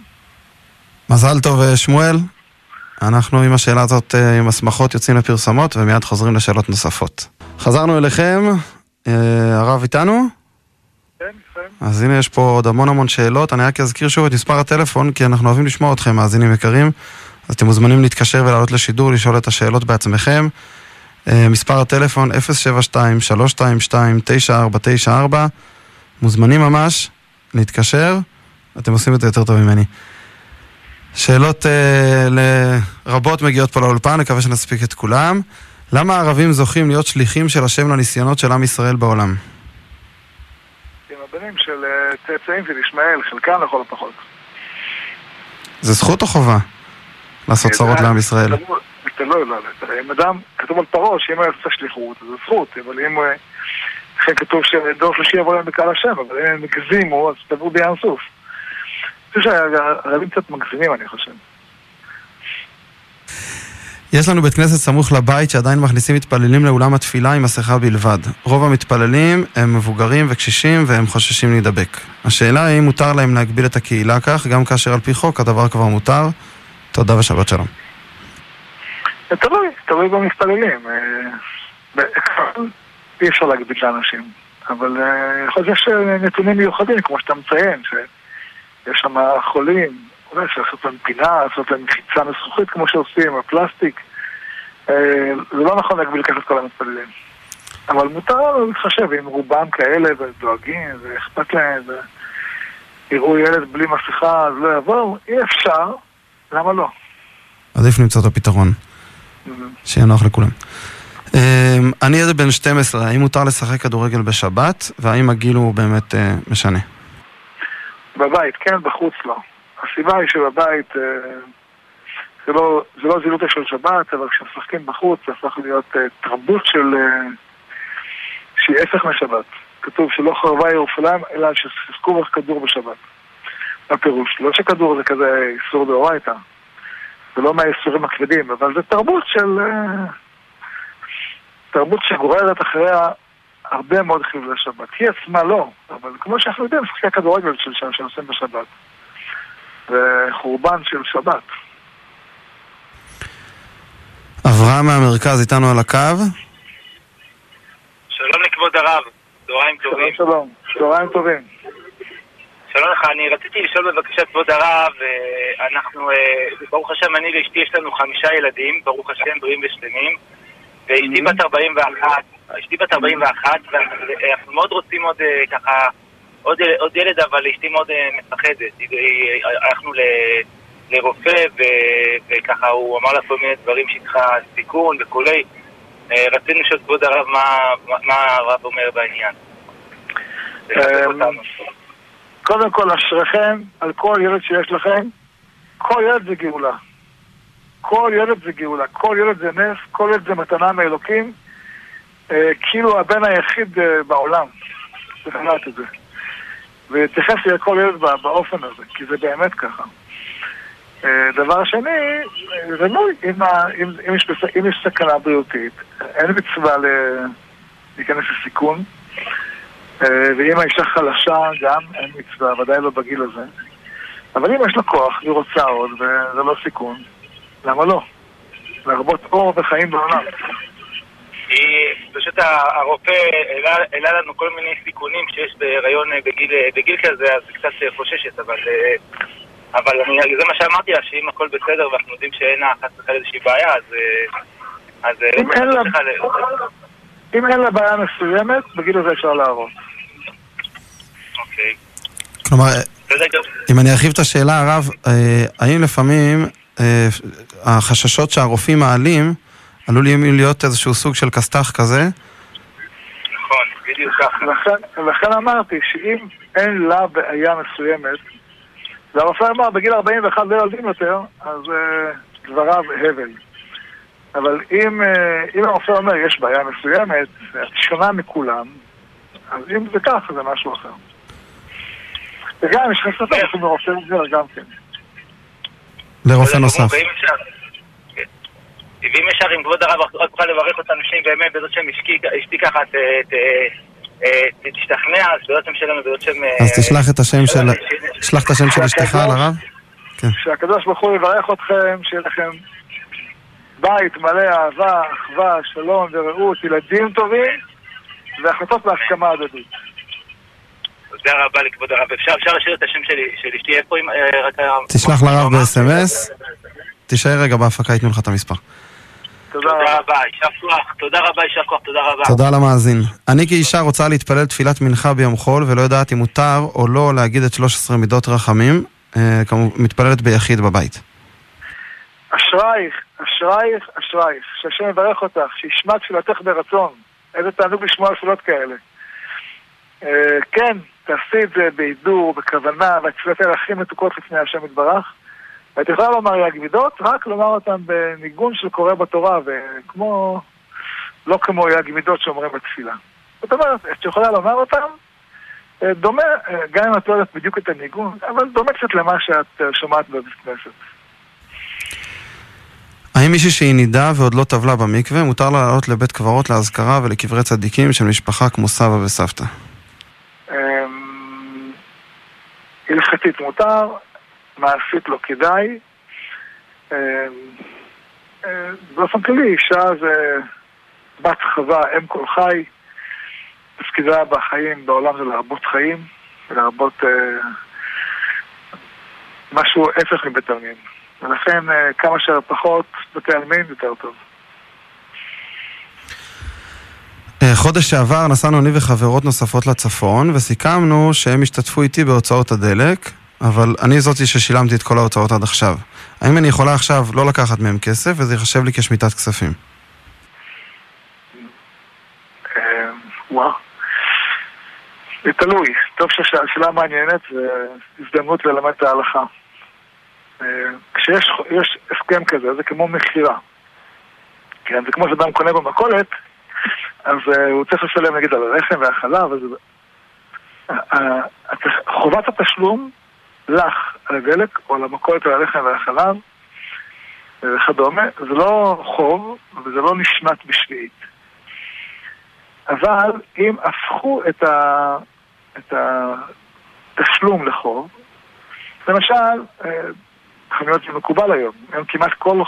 מזל טוב שמואל. אנחנו עם השאלה הזאת, עם הסמכות, יוצאים לפרסמות ומיד חוזרים לשאלות נוספות. חזרנו אליכם, הרב איתנו?
כן, כן.
אז הנה יש פה עוד המון המון שאלות, אני רק אזכיר שוב את מספר הטלפון, כי אנחנו אוהבים לשמוע אתכם, מאזינים יקרים. אז אתם מוזמנים להתקשר ולעלות לשידור, לשאול את השאלות בעצמכם. מספר הטלפון 072-322-9494 מוזמנים ממש להתקשר, אתם עושים את זה יותר טוב ממני. שאלות אה, רבות מגיעות פה לאולפן, נקווה שנספיק את כולם. למה הערבים זוכים להיות שליחים של השם לניסיונות של עם ישראל בעולם?
עם הבנים של צאצאים של ישמעאל, חלקם לכל הפחות.
זה זכות או חובה? לעשות צרות לעם ישראל?
אתה לא, לא, אם אדם, כתוב על פרעה שאם היה עושה שליחות, זה זכות, אבל אם... לכן כתוב שדור שלישי יבוא להם בקהל השם, אבל אם הם הגזימו, אז תבואו בים סוף. אני חושב שהערבים קצת מגזימים, אני חושב.
יש לנו בית כנסת סמוך לבית שעדיין מכניסים מתפללים לאולם התפילה עם מסכה בלבד. רוב המתפללים הם מבוגרים וקשישים והם חוששים להידבק. השאלה היא אם מותר להם להגביל את הקהילה כך, גם כאשר על פי חוק הדבר כבר מותר. תודה ושבת שלום.
תלוי, תלוי במתפללים. אי אפשר להגביל לאנשים. אבל יכול להיות שיש נתונים מיוחדים, כמו שאתה מציין, שיש שם חולים, אולי אפשר לעשות להם פינה, לעשות להם מחיצה מזכוכית כמו שעושים, הפלסטיק. זה לא נכון להגביל ככה את כל המתפללים. אבל מותר להתחשב, אם רובם כאלה ודואגים ואכפת להם ויראו ילד בלי מסכה אז לא יבואו, אי אפשר למה לא?
עדיף למצוא את הפתרון. שיהיה נוח לכולם. אמ, אני ילד בן 12, האם מותר לשחק כדורגל בשבת, והאם הגיל הוא באמת אה, משנה?
בבית, כן, בחוץ לא. הסיבה היא שבבית אה, זה לא, זה לא זילוטה של שבת, אבל כשמשחקים בחוץ זה הפך להיות אה, תרבות של... שהיא הפך משבת. כתוב שלא חרבה ירושלים, אלא ששיחקו לך כדור בשבת. הפירוש. לא שכדור זה כזה איסור דאורייתא. זה לא מהאיסורים הכבדים, אבל זה תרבות של... אה, תרבות שגוררת אחריה הרבה מאוד חבלי שבת. היא עצמה לא, אבל כמו שאנחנו יודעים, משחקי הכדורגל של שם שעושים בשבת. זה חורבן של שבת.
אברהם מהמרכז איתנו על הקו.
שלום לכבוד הרב, צהריים
שלום
טובים.
שלום, צהריים טובים.
שלום לך, אני רציתי לשאול בבקשה כבוד הרב, אה, אנחנו, אה, ברוך השם, אני ואשתי יש לנו חמישה ילדים, ברוך השם, בריאים ושלמים, ואשתי בת 41, אשתי בת 41, ואנחנו מאוד רוצים עוד אה, ככה, עוד, עוד ילד, אבל אשתי מאוד אה, מפחדת. הלכנו ל- לרופא, ו- וככה הוא אמר לה כל מיני דברים שצריכה סיכון וכולי. אה, רצינו לשאול כבוד הרב מה, מה- מה הרב אומר בעניין.
קודם כל, אשריכם על כל ילד שיש לכם. כל ילד זה גאולה. כל ילד זה גאולה. כל ילד זה נס, כל ילד זה מתנה מאלוקים. אה, כאילו הבן היחיד אה, בעולם. צריך לדעת את זה. ולהתייחס לכל ילד בא- באופן הזה, כי זה באמת ככה. אה, דבר שני, זה לא, אם, אם, אם, יש, אם יש סכנה בריאותית, אין מצווה להיכנס לסיכון. אה, ואם האישה חלשה, גם אין מצווה, ודאי לא בגיל הזה. אבל אם יש לה כוח, היא רוצה עוד, וזה לא סיכון, למה לא? להרבות אור וחיים בעולם.
פשוט הרופא העלה- לנו כל מיני סיכונים שיש בהיריון אה, בגיל, אה, בגיל כזה, אז היא קצת חוששת, אבל, אבל אני, זה מה שאמרתי לה, שאם הכל בסדר ואנחנו יודעים שאין לה חס וחלילה איזושהי בעיה, אז... אז
אם אין לה-
צריכה ל-
אם אין לה בעיה מסוימת, בגיל הזה אפשר להרוס.
כלומר. אם אני ארחיב את השאלה, הרב, אה, האם לפעמים אה, החששות שהרופאים מעלים עלולים להיות איזשהו סוג של כסת"ח כזה?
נכון, בדיוק ככה.
לכן, אמרתי שאם אין לה בעיה מסוימת, והרופא אמר בגיל 41 לא ילדים יותר, אז אה, דבריו הבל. אבל אם, אה, אם הרופא אומר יש בעיה מסוימת, את שונה מכולם, אז אם זה כך, זה משהו אחר. וגם יש לך ספק, יש לנו רופא אחר גם כן.
לרופא נוסף.
ואם אפשר... כן. אם כבוד הרב, רק תוכל לברך אותנו שאם באמת בעזרת שם אשתי- ככה אה, תשתכנע, אז בעזרת שם שלנו, בעזרת שם... אה,
אז תשלח את השם של... תשלח את השם של אשתך לרב.
שהקדוש ברוך הוא יברך אתכם, שיהיה לכם בית מלא אהבה, אחווה, שלום ורעות, ילדים טובים והחלטות בהסכמה הדדית.
תודה רבה לכבוד הרב. אפשר אפשר לשאול את השם שלי- של אשתי איפה אם... אה, רק
תשלח לרב ב-SMS, תישאר רגע בהפקה, ייתנו לך את המספר.
תודה רבה.
יישר כוח. תודה רבה, יישר כוח, תודה רבה.
תודה למאזין. אני כאישה רוצה להתפלל תפילת מנחה ביום חול ולא יודעת אם מותר או לא להגיד את 13 מידות רחמים, אה, מתפללת ביחיד בבית.
אשרייך, אשרייך, אשרייך, שהשם יברך אותך, שישמע תפילתך ברצון. איזה תענוג לשמוע תפילות כאלה. אה, כן, תעשי את זה בהידור, בכוונה, והתפילות האלה הכי מתוקות לפני השם יתברך. ואת יכולה לומר יג מידות, רק לומר אותן בניגון של קורא בתורה, וכמו, לא כמו יג מידות שאומרים בתפילה. זאת אומרת, את יכולה לומר אותן, אה, דומה, אה, גם אם את לא יודעת בדיוק את הניגון, אבל דומה קצת למה שאת אה, שומעת בבית כנסת.
האם מישהי שהיא נידה ועוד לא טבלה במקווה, מותר לה לעלות לבית קברות לאזכרה ולקברי צדיקים של משפחה כמו סבא וסבתא?
הלכתית מותר, מעשית לא כדאי. אמ, אה, באופן כללי, אישה זה בת חווה, אם כל חי. תפקידה בחיים, בעולם זה להרבות חיים, ולהרבות אה, משהו הפך מבית עלמין. ולכן אה, כמה שפחות בתי עלמין יותר טוב.
אה, חודש שעבר נסענו אני וחברות נוספות לצפון, וסיכמנו שהם ישתתפו איתי בהוצאות הדלק, אבל אני זאתי ששילמתי את כל ההוצאות עד עכשיו. האם אני יכולה עכשיו לא לקחת מהם כסף וזה ייחשב לי כשמיטת כספים?
אה, וואו. זה תלוי. טוב שהשאלה מעניינת והזדמנות ללמד את ההלכה. אה, כשיש יש הסכם כזה, זה כמו מכירה. כן, זה כמו שאדם קונה במכולת, אז uh, הוא צריך לשלם נגיד על הלחם והחלב, אז uh, uh, חובת התשלום לך על הדלק או על המכולת על הלחם והחלב וכדומה, זה לא חוב וזה לא נשמט בשביעית. אבל אם הפכו את, ה, את התשלום לחוב, למשל, חנויות זה מקובל היום, היום כמעט כל,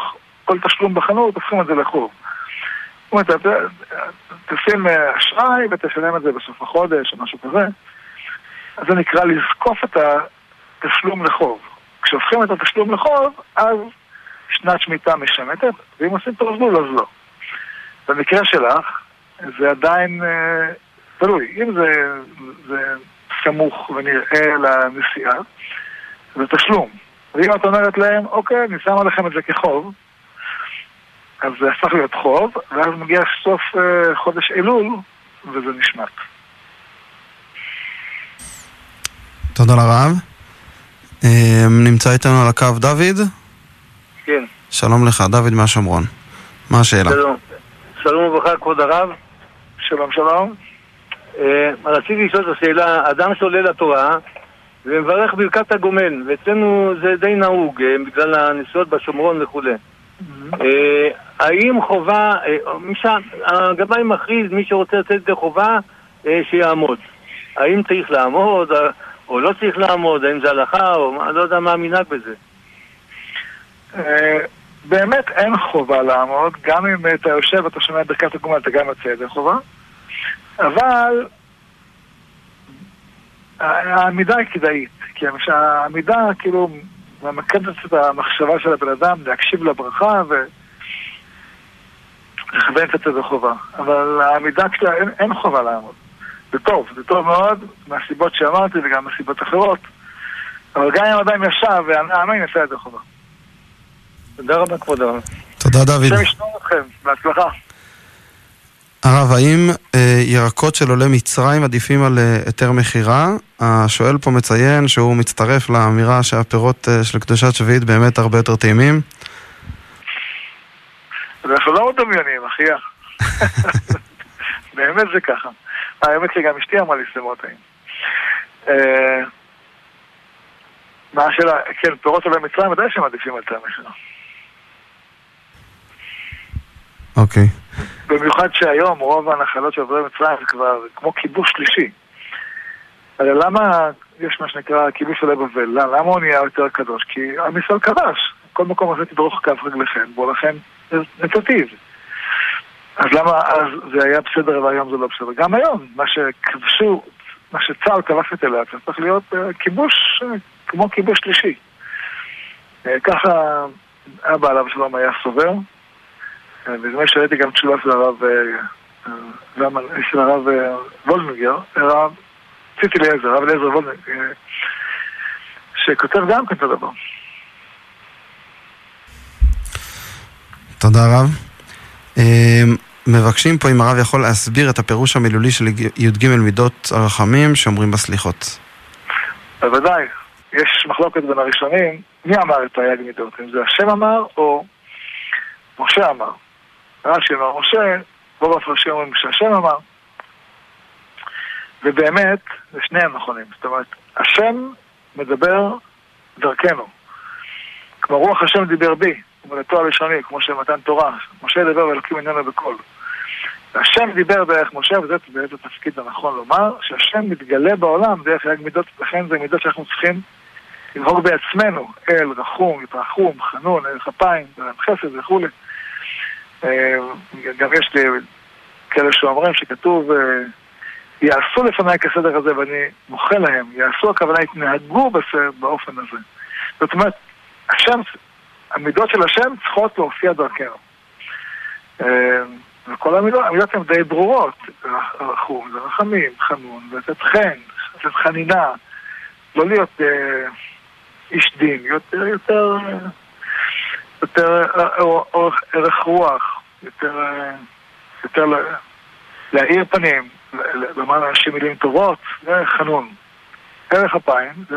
כל תשלום בחנות הופכים את זה לחוב. זאת אומרת, תשים אה, אשראי ותשלם את זה בסוף החודש או משהו כזה. אז זה נקרא לזקוף את התשלום לחוב. כשהופכים את התשלום לחוב, אז שנת שמיטה משמטת, ואם עושים פרזבול אז לא. במקרה שלך, זה עדיין אה, תלוי. אם זה, זה סמוך ונראה לנסיעה, זה תשלום. ואם את אומרת להם, אוקיי, אני שמה לכם את זה כחוב, אז זה הפך להיות חוב, ואז מגיע סוף אה, חודש אלול, וזה נשמט.
תודה לרב. אה, נמצא איתנו על הקו דוד?
כן.
שלום לך, דוד מהשומרון. מה השאלה?
שלום. שלום וברכה, כבוד הרב.
שלום, שלום.
אה, רציתי לשאול את השאלה, אדם שעולה לתורה ומברך ברכת הגומל, ואצלנו זה די נהוג, בגלל הנסיעות בשומרון וכולי. אה, האם חובה, אה, הגבאי מכריז, מי שרוצה לצאת ידי חובה, אה, שיעמוד. האם צריך לעמוד, או לא צריך לעמוד, האם זה הלכה, או אני לא יודע מה המנהג בזה.
באמת אין חובה לעמוד, גם אם אתה יושב ואתה שומע את ברכת הגומל, אתה גם יוצא ידי חובה. אבל העמידה היא כדאית, כי העמידה כאילו ממקדת את המחשבה של הבן אדם להקשיב לברכה ולכוון את זה בחובה. אבל העמידה שלה, אין, אין חובה לעמוד. זה טוב, זה טוב מאוד, מהסיבות שאמרתי וגם מסיבות אחרות. אבל גם אם אדם ישב וענה אמן, יעשה את זה חובה. תודה רבה, כבוד הרב.
תודה, דוד.
השם ישמור אתכם, בהצלחה.
הרב, האם אה, ירקות של עולי מצרים עדיפים על אה, היתר מכירה? השואל פה מציין שהוא מצטרף לאמירה שהפירות אה, של קדושת שביעית באמת הרבה יותר טעימים.
אנחנו לא מדמיינים, אחיה. באמת זה ככה. האמת שגם אשתי אמרה לי שזה מאוד טעים. אה, מה השאלה? כן, פירות עולי מצרים ודאי שהם עדיפים על היתר מכירה.
אוקיי.
במיוחד שהיום רוב הנחלות של עברי מצרים זה כבר כמו כיבוש שלישי. הרי למה יש מה שנקרא כיבוש עלי בבל? למה הוא נהיה יותר קדוש? כי עם ישראל קדש. כל מקום הזה תדרוך כף רגליכם, בו לכן נתתיו. אז למה אז זה היה בסדר והיום זה לא בסדר? גם היום, מה שכבשו, מה שצה"ל כבש את אילת, זה צריך להיות uh, כיבוש uh, כמו כיבוש שלישי. Uh, ככה אבא עליו שלום היה סובר, בזמן שראיתי גם תשובה של הרב, אה, גם של הרב אה, וולנגר, הרב ציטי אליעזר, הרב אליעזר וולנגר, אה, שכותב גם כן את הדבר.
תודה רב. מבקשים פה אם הרב יכול להסביר את הפירוש המילולי של י"ג מידות הרחמים שאומרים בסליחות.
בוודאי. יש מחלוקת בין הראשונים, מי אמר את הי"ג מידות? אם זה השם אמר או משה אמר. רש"י אמר משה, רוב הפרשים אומרים שהשם אמר. ובאמת, זה שניהם נכונים. זאת אומרת, השם מדבר דרכנו. כמו רוח השם דיבר בי, ומולדתו הלשוני, כמו שמתן תורה. משה דיבר ואלוקים ממנו בקול. והשם דיבר דרך משה, וזה באמת התפקיד הנכון לומר, שהשם מתגלה בעולם דרך יג מידות, לכן זה מידות שאנחנו צריכים לנהוג בעצמנו, אל, רחום, יתרחום, חנון, אל כפיים, חסד וכולי. אה, גם יש לי כאלה שאומרים שכתוב אה, יעשו לפניי כסדר הזה ואני מוחה להם, יעשו הכוונה יתנהגו בסדר באופן הזה. זאת אומרת, השם, המידות של השם צריכות להופיע דרכנו. אה, וכל המידות, המידות הן די ברורות, רחום, זה רחמים, חנון, לתת חן, לתת חנינה, לא להיות איש דין, יותר, יותר, יותר אורך, ערך רוח, יותר, יותר להאיר פנים, לומר לאנשים מילים טובות, זה חנון. ערך אפיים זה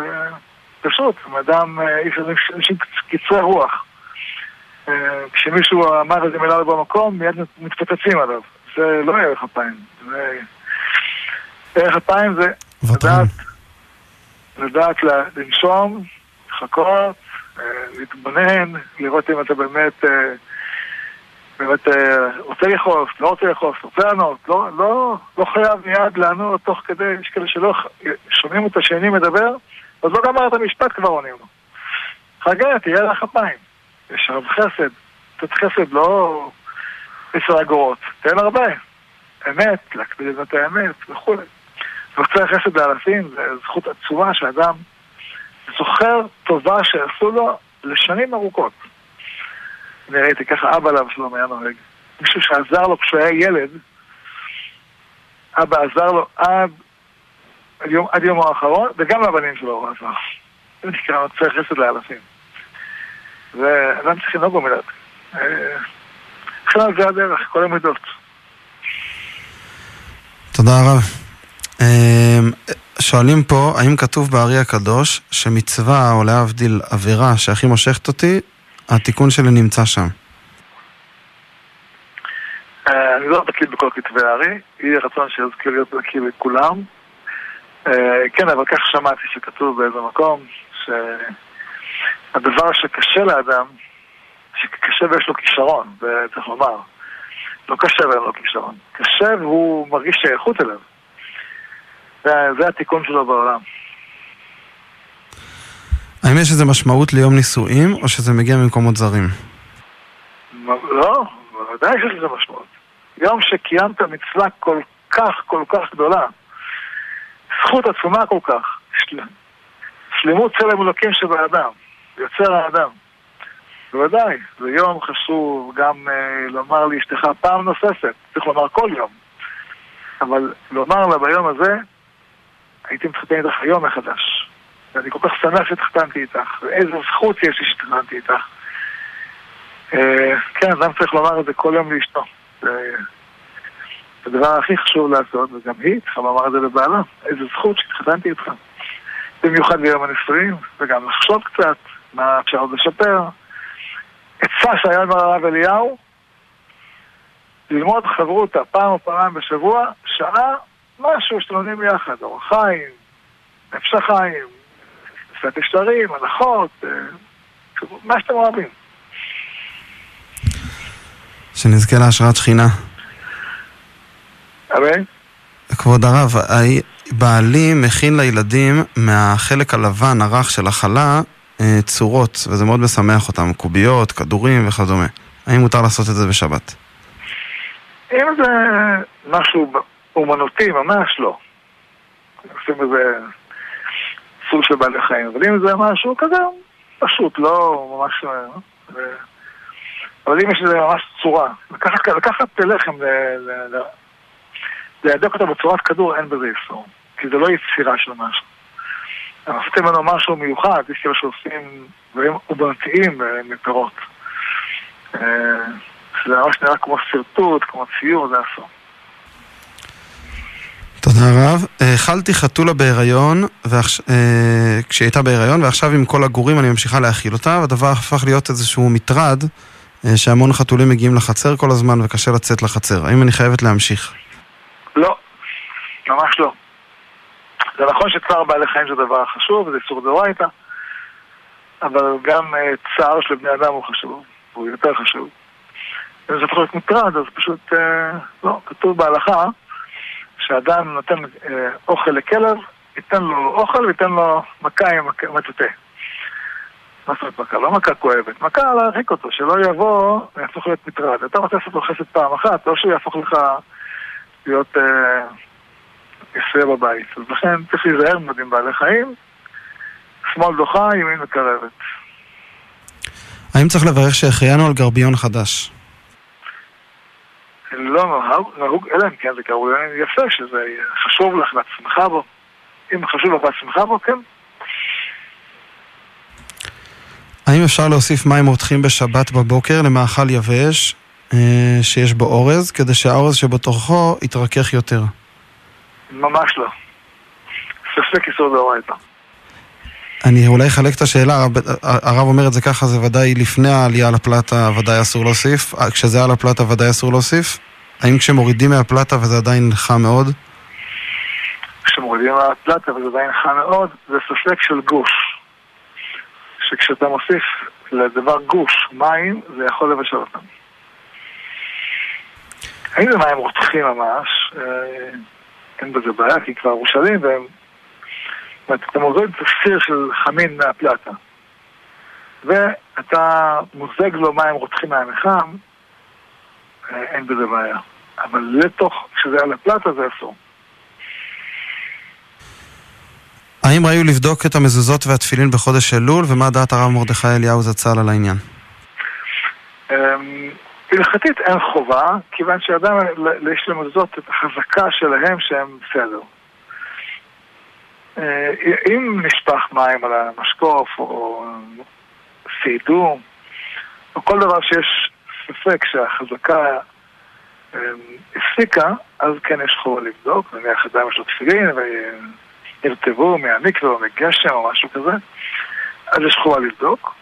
פשוט, אדם, איש אנשים קצרי רוח. כשמישהו אמר איזה מילה במקום, מיד מתפוצצים עליו. זה לא ערך אפיים. ערך אפיים זה לדעת, לדעת לנשום, לחכות, אה, להתבונן, לראות אם אתה באמת, אה, באמת אה, רוצה לכעוס, לא רוצה לכעוס, רוצה לענות, לא, לא, לא חייב מיד לענות תוך כדי, יש כאלה שלא שומעים את השני מדבר, אז לא גמר את המשפט כבר עונים לו. חגה, תהיה לך אפיים. יש רב חסד, קצת חסד, לא עשר אגורות, תן הרבה. אמת, להקפיד את האמת וכולי. רוצה חסד לאלפים, זה זכות עצומה שאדם זוכר טובה שעשו לו לשנים ארוכות. אני ראיתי ככה אבא לאבא שלו היה נוהג. מישהו שעזר לו כשהוא היה ילד, אבא עזר לו עד, עד, יום, עד יומו האחרון, וגם לבנים שלו הוא עזר. זה נקרא רוצה חסד לאלפים. ואדם צריך לנהוג במידת. בכלל זה הדרך, כל המידות.
תודה רב. שואלים פה, האם כתוב בארי הקדוש שמצווה, או להבדיל עבירה שהכי מושכת אותי, התיקון שלי נמצא שם?
אה, אני לא בקיא בכל כתבי הארי, יהיה רצון שיזכיר להיות בקיא לכולם. אה, כן, אבל כך שמעתי שכתוב באיזה מקום, שהדבר שקשה לאדם, שקשה ויש לו כישרון, זה צריך לומר. לא קשה ואין לו כישרון. קשה והוא מרגיש שייכות אליו. זה, זה התיקון שלו בעולם.
האם יש איזה משמעות ליום נישואים, או שזה מגיע ממקומות זרים?
לא, בוודאי שיש לזה משמעות. יום שקיימת מצווה כל כך, כל כך גדולה, זכות עצומה כל כך, של... שלמות צלם אלוקים שבאדם, יוצר האדם. בוודאי, זה יום חשוב גם אה, לומר לאשתך פעם נוספת, צריך לומר כל יום. אבל לומר לה ביום הזה, הייתי מתחתן איתך היום מחדש. ואני כל כך שמח שהתחתנתי איתך, ואיזה זכות יש לי שהתחתנתי איתך. אה, כן, אדם צריך לומר את זה כל יום לאשתו. זה הדבר הכי חשוב לעשות, וגם היא צריכה לומר את זה לבעלה. איזה זכות שהתחתנתי איתך. במיוחד ביום הנישואים, וגם לחשוב קצת מה אפשר עוד לשפר. עצה שהיה עם הרב אליהו, ללמוד חברותא פעם או פעמיים בשבוע, שעה משהו לומדים יחד, אורח חיים, נפש החיים, שפת ישרים, הנחות, אה, מה שאתם אוהבים.
שנזכה להשראת שכינה.
אמן.
כבוד הרב, בעלי מכין לילדים מהחלק הלבן הרך של החלה אה, צורות, וזה מאוד משמח אותם, קוביות, כדורים וכדומה. האם מותר לעשות את זה בשבת?
אם זה משהו אומנותי, ממש לא. עושים איזה סוג של בעלי חיים, אבל אם זה משהו כזה, פשוט, לא ממש... אה, אבל אם יש לזה ממש צורה, לקחת, לקחת לחם, להדק אותה בצורת כדור, אין בזה איסור. כי זה לא יצירה של משהו. עשיתי ממנו משהו מיוחד, יש כאלה שעושים דברים אומנותיים אה, מפירות. אה, זה ממש נראה כמו שרטוט, כמו ציור, זה אסור.
תודה רב. האכלתי חתולה בהיריון, ועכש... אה, כשהיא הייתה בהיריון, ועכשיו עם כל הגורים אני ממשיכה להאכיל אותה, והדבר הפך להיות איזשהו מטרד, אה, שהמון חתולים מגיעים לחצר כל הזמן וקשה לצאת לחצר. האם אני חייבת להמשיך?
לא, ממש לא. זה נכון שצער בעלי חיים זה דבר חשוב, זה איסור דאורייתא, אבל גם אה, צער של בני אדם הוא חשוב, הוא יותר חשוב. אם זה יכול להיות מטרד, אז פשוט, לא, כתוב בהלכה שאדם נותן אה, אוכל לכלב, ייתן לו אוכל וייתן לו מכה עם מטוטה. מה זאת מכה? לא מכה כואבת, מכה להרחיק אותו, שלא יבוא ויהפוך להיות מטרד. אתה רוצה לעשות לו חסד פעם אחת, לא שהוא יהפוך לך להיות אה, יפה בבית. אז לכן צריך להיזהר מאוד עם בעלי חיים. שמאל דוחה, ימין מקרבת.
האם צריך לברך שהחיינו על גרביון חדש?
לא נהוג, נהוג, אלא אם כן זה קרוי יפה, שזה חשוב לך לעצמך בו. אם חשוב לך לעצמך בו, כן.
האם אפשר להוסיף מים רותחים בשבת בבוקר למאכל יבש אה, שיש בו אורז, כדי שהאורז שבתוכו יתרכך יותר?
ממש לא. ספק איסור דאורייתא.
אני אולי אחלק את השאלה, הרב, אומר את זה ככה, זה ודאי לפני העלייה על הפלטה ודאי אסור להוסיף, אה, כשזה על הפלטה ודאי אסור להוסיף? האם כשמורידים מהפלטה וזה עדיין חם מאוד?
כשמורידים מהפלטה וזה עדיין חם מאוד, זה ספק של גוש. שכשאתה מוסיף לדבר גוש מים, זה יכול לבשל אותם. האם זה מים רותחים ממש? אה, אין בזה בעיה, כי כבר מושלים והם... זאת אומרת, אתה מוריד סיר של חמין מהפלטה, ואתה מוזג לו מים רותחים מים חם, אה, אין בזה בעיה. אבל לתוך, כשזה על הפלטה זה אסור.
האם ראיו לבדוק את המזוזות והתפילין בחודש אלול, ומה דעת הרב מרדכי אליהו זצ"ל על העניין?
אמ, הלכתית אין חובה, כיוון שאדם, יש למזוזות את החזקה שלהם שהם בסדר. אה, אם נשפך מים על המשקוף, או סיידו, או כל דבר שיש ספק שהחזקה אמ, הפסיקה, אז כן יש חובה לבדוק, נניח אדם יש לו תפילין ונרטבו מהמקווה או מגשם או משהו כזה, אז יש חובה לבדוק.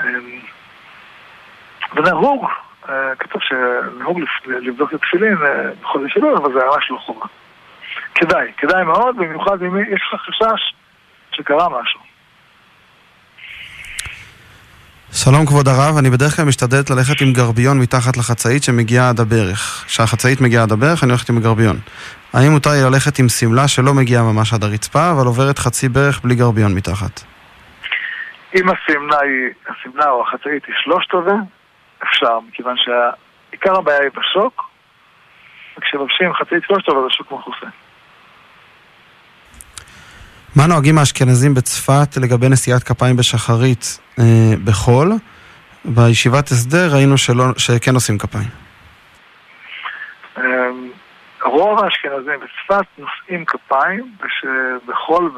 אמ, ונהוג, אה, כתוב שנהוג לבדוק את התפילין אה, בחודש אלול, אבל זה ממש לא חובה. כדאי, כדאי מאוד, במיוחד אם יש לך חשש שקרה משהו.
שלום כבוד הרב, אני בדרך כלל משתדלת ללכת עם גרביון מתחת לחצאית שמגיעה עד הברך. כשהחצאית מגיעה עד הברך אני הולכת עם גרביון. האם מותר לי ללכת עם שמלה שלא מגיעה ממש עד הרצפה, אבל עוברת חצי ברך בלי גרביון מתחת?
אם השמלה היא, השמלה או החצאית היא שלושת רבעי, אפשר, מכיוון שעיקר הבעיה היא בשוק, וכשלובשים חצאית שלושת רבעי זה שוק מכוסה.
מה נוהגים האשכנזים בצפת לגבי נשיאת כפיים בשחרית אה, בחול? בישיבת הסדר ראינו שלא, שכן עושים כפיים.
אמ, רוב האשכנזים בצפת נושאים כפיים בחול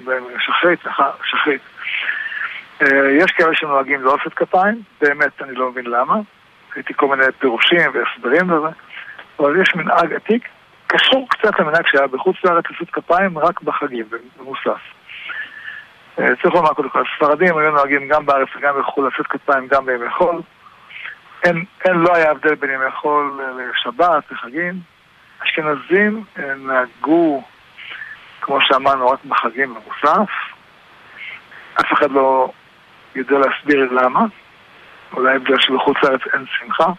בשחרית, שחרית. אה, יש כאלה שנוהגים לא עושות כפיים, באמת אני לא מבין למה. ראיתי כל מיני פירושים והסברים לזה, אבל יש מנהג עתיק קשור קצת למנהג שהיה בחוץ לארץ לעשות כפיים רק בחגים, במוסף. אה, צריך לומר קודם כל, הספרדים היו נוהגים גם בארץ וגם בחו"ל לעשות כפיים גם בימי חול. אין, אין, לא היה הבדל בין ימי חול לשבת, לחגים. אשכנזים אה, נהגו, כמו שאמרנו, רק בחגים במוסף. אף אחד לא יודע להסביר למה. אולי בגלל שבחוץ לארץ אין שמחה.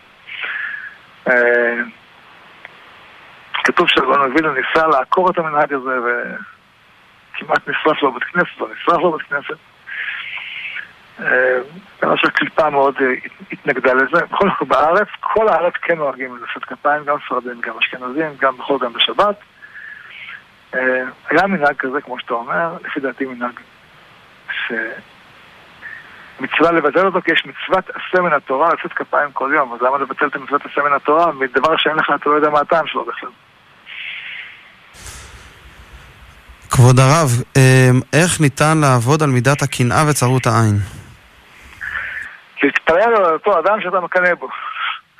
אה, כתוב שהגאון מווילנה ניסה לעקור את המנהג הזה וכמעט נשרף לו בית כנסת, לא נשרף לו בית כנסת. כמה שהקליפה מאוד אה, התנגדה לזה. בכל זאת בארץ, כל הארץ כן נוהגים לשאת כפיים, גם ספרדים, גם אשכנזים, גם בכל גם בשבת. אה, היה מנהג כזה, כמו שאתה אומר, לפי דעתי מנהג שמצווה לבטל אותו, כי יש מצוות עשה מן התורה לשאת כפיים כל יום, אז למה לבטל את מצוות עשה מן התורה מדבר שאין לך, אתה לא יודע מה הטעם שלו בכלל.
כבוד הרב, אמ, איך ניתן לעבוד על מידת הקנאה וצרות העין?
להתפלל על אותו אדם שאתה מקנא בו,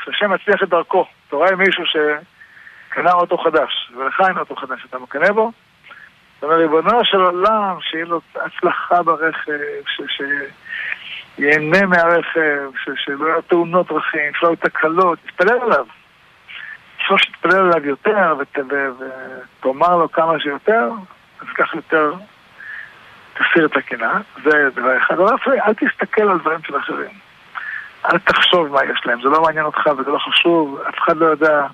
שהשם מצליח את דרכו. אתה רואה מישהו שקנה אוטו חדש, ולך אין אוטו חדש, אתה מקנא בו? זאת אומרת, ריבונו של עולם, שיהיה לו הצלחה ברכב, שיהנה מהרכב, שלא יהיו תאונות דרכים, שלא יהיו תקלות, תתפלל עליו. אפשר שתתפלל עליו יותר ותאמר לו כמה שיותר, אז כך יותר תסיר את הקנאה, זה דבר אחד. אבל אל תסתכל על דברים של אחרים. אל תחשוב מה יש להם, זה לא מעניין אותך וזה לא חשוב, אף אחד לא יודע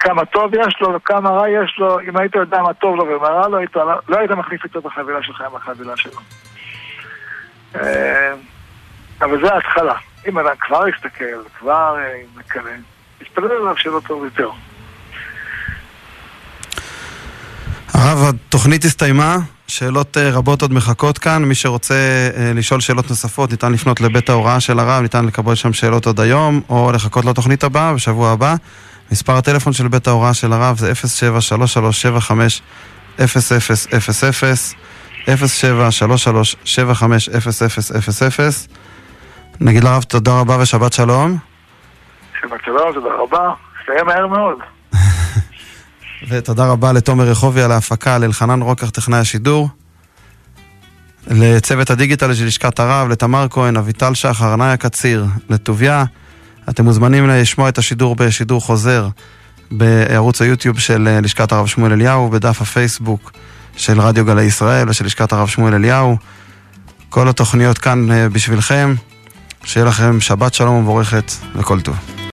כמה טוב יש לו וכמה רע יש לו. אם היית יודע מה טוב לו ומה רע לו, היית, לא היית מחליף איתו את החבילה שלך עם החבילה שלו. אה, אבל זה ההתחלה. אם אדם כבר יסתכל, כבר אה, מקנא, יתפלל עליו שלא טוב יותר.
הרב, התוכנית הסתיימה, שאלות אה, רבות עוד מחכות כאן. מי שרוצה אה, לשאול שאלות נוספות, ניתן לפנות לבית ההוראה של הרב, ניתן לקבל שם שאלות עוד היום, או לחכות לתוכנית הבאה, בשבוע הבא. מספר הטלפון של בית ההוראה של הרב זה 0733750000. נגיד לרב תודה רבה ושבת שלום.
שבת שלום, תודה רבה. הסתיים מהר מאוד.
ותודה רבה לתומר רחובי על ההפקה, לאלחנן רוקח, טכנאי השידור. לצוות הדיגיטל של לשכת הרב, לתמר כהן, אביטל שחר, נאיה קציר, לטוביה. אתם מוזמנים לשמוע את השידור בשידור חוזר בערוץ היוטיוב של אה, לשכת הרב שמואל אליהו, בדף הפייסבוק של רדיו גלי ישראל ושל לשכת הרב שמואל אליהו. כל התוכניות כאן אה, בשבילכם. שיהיה לכם שבת שלום ומבורכת וכל טוב.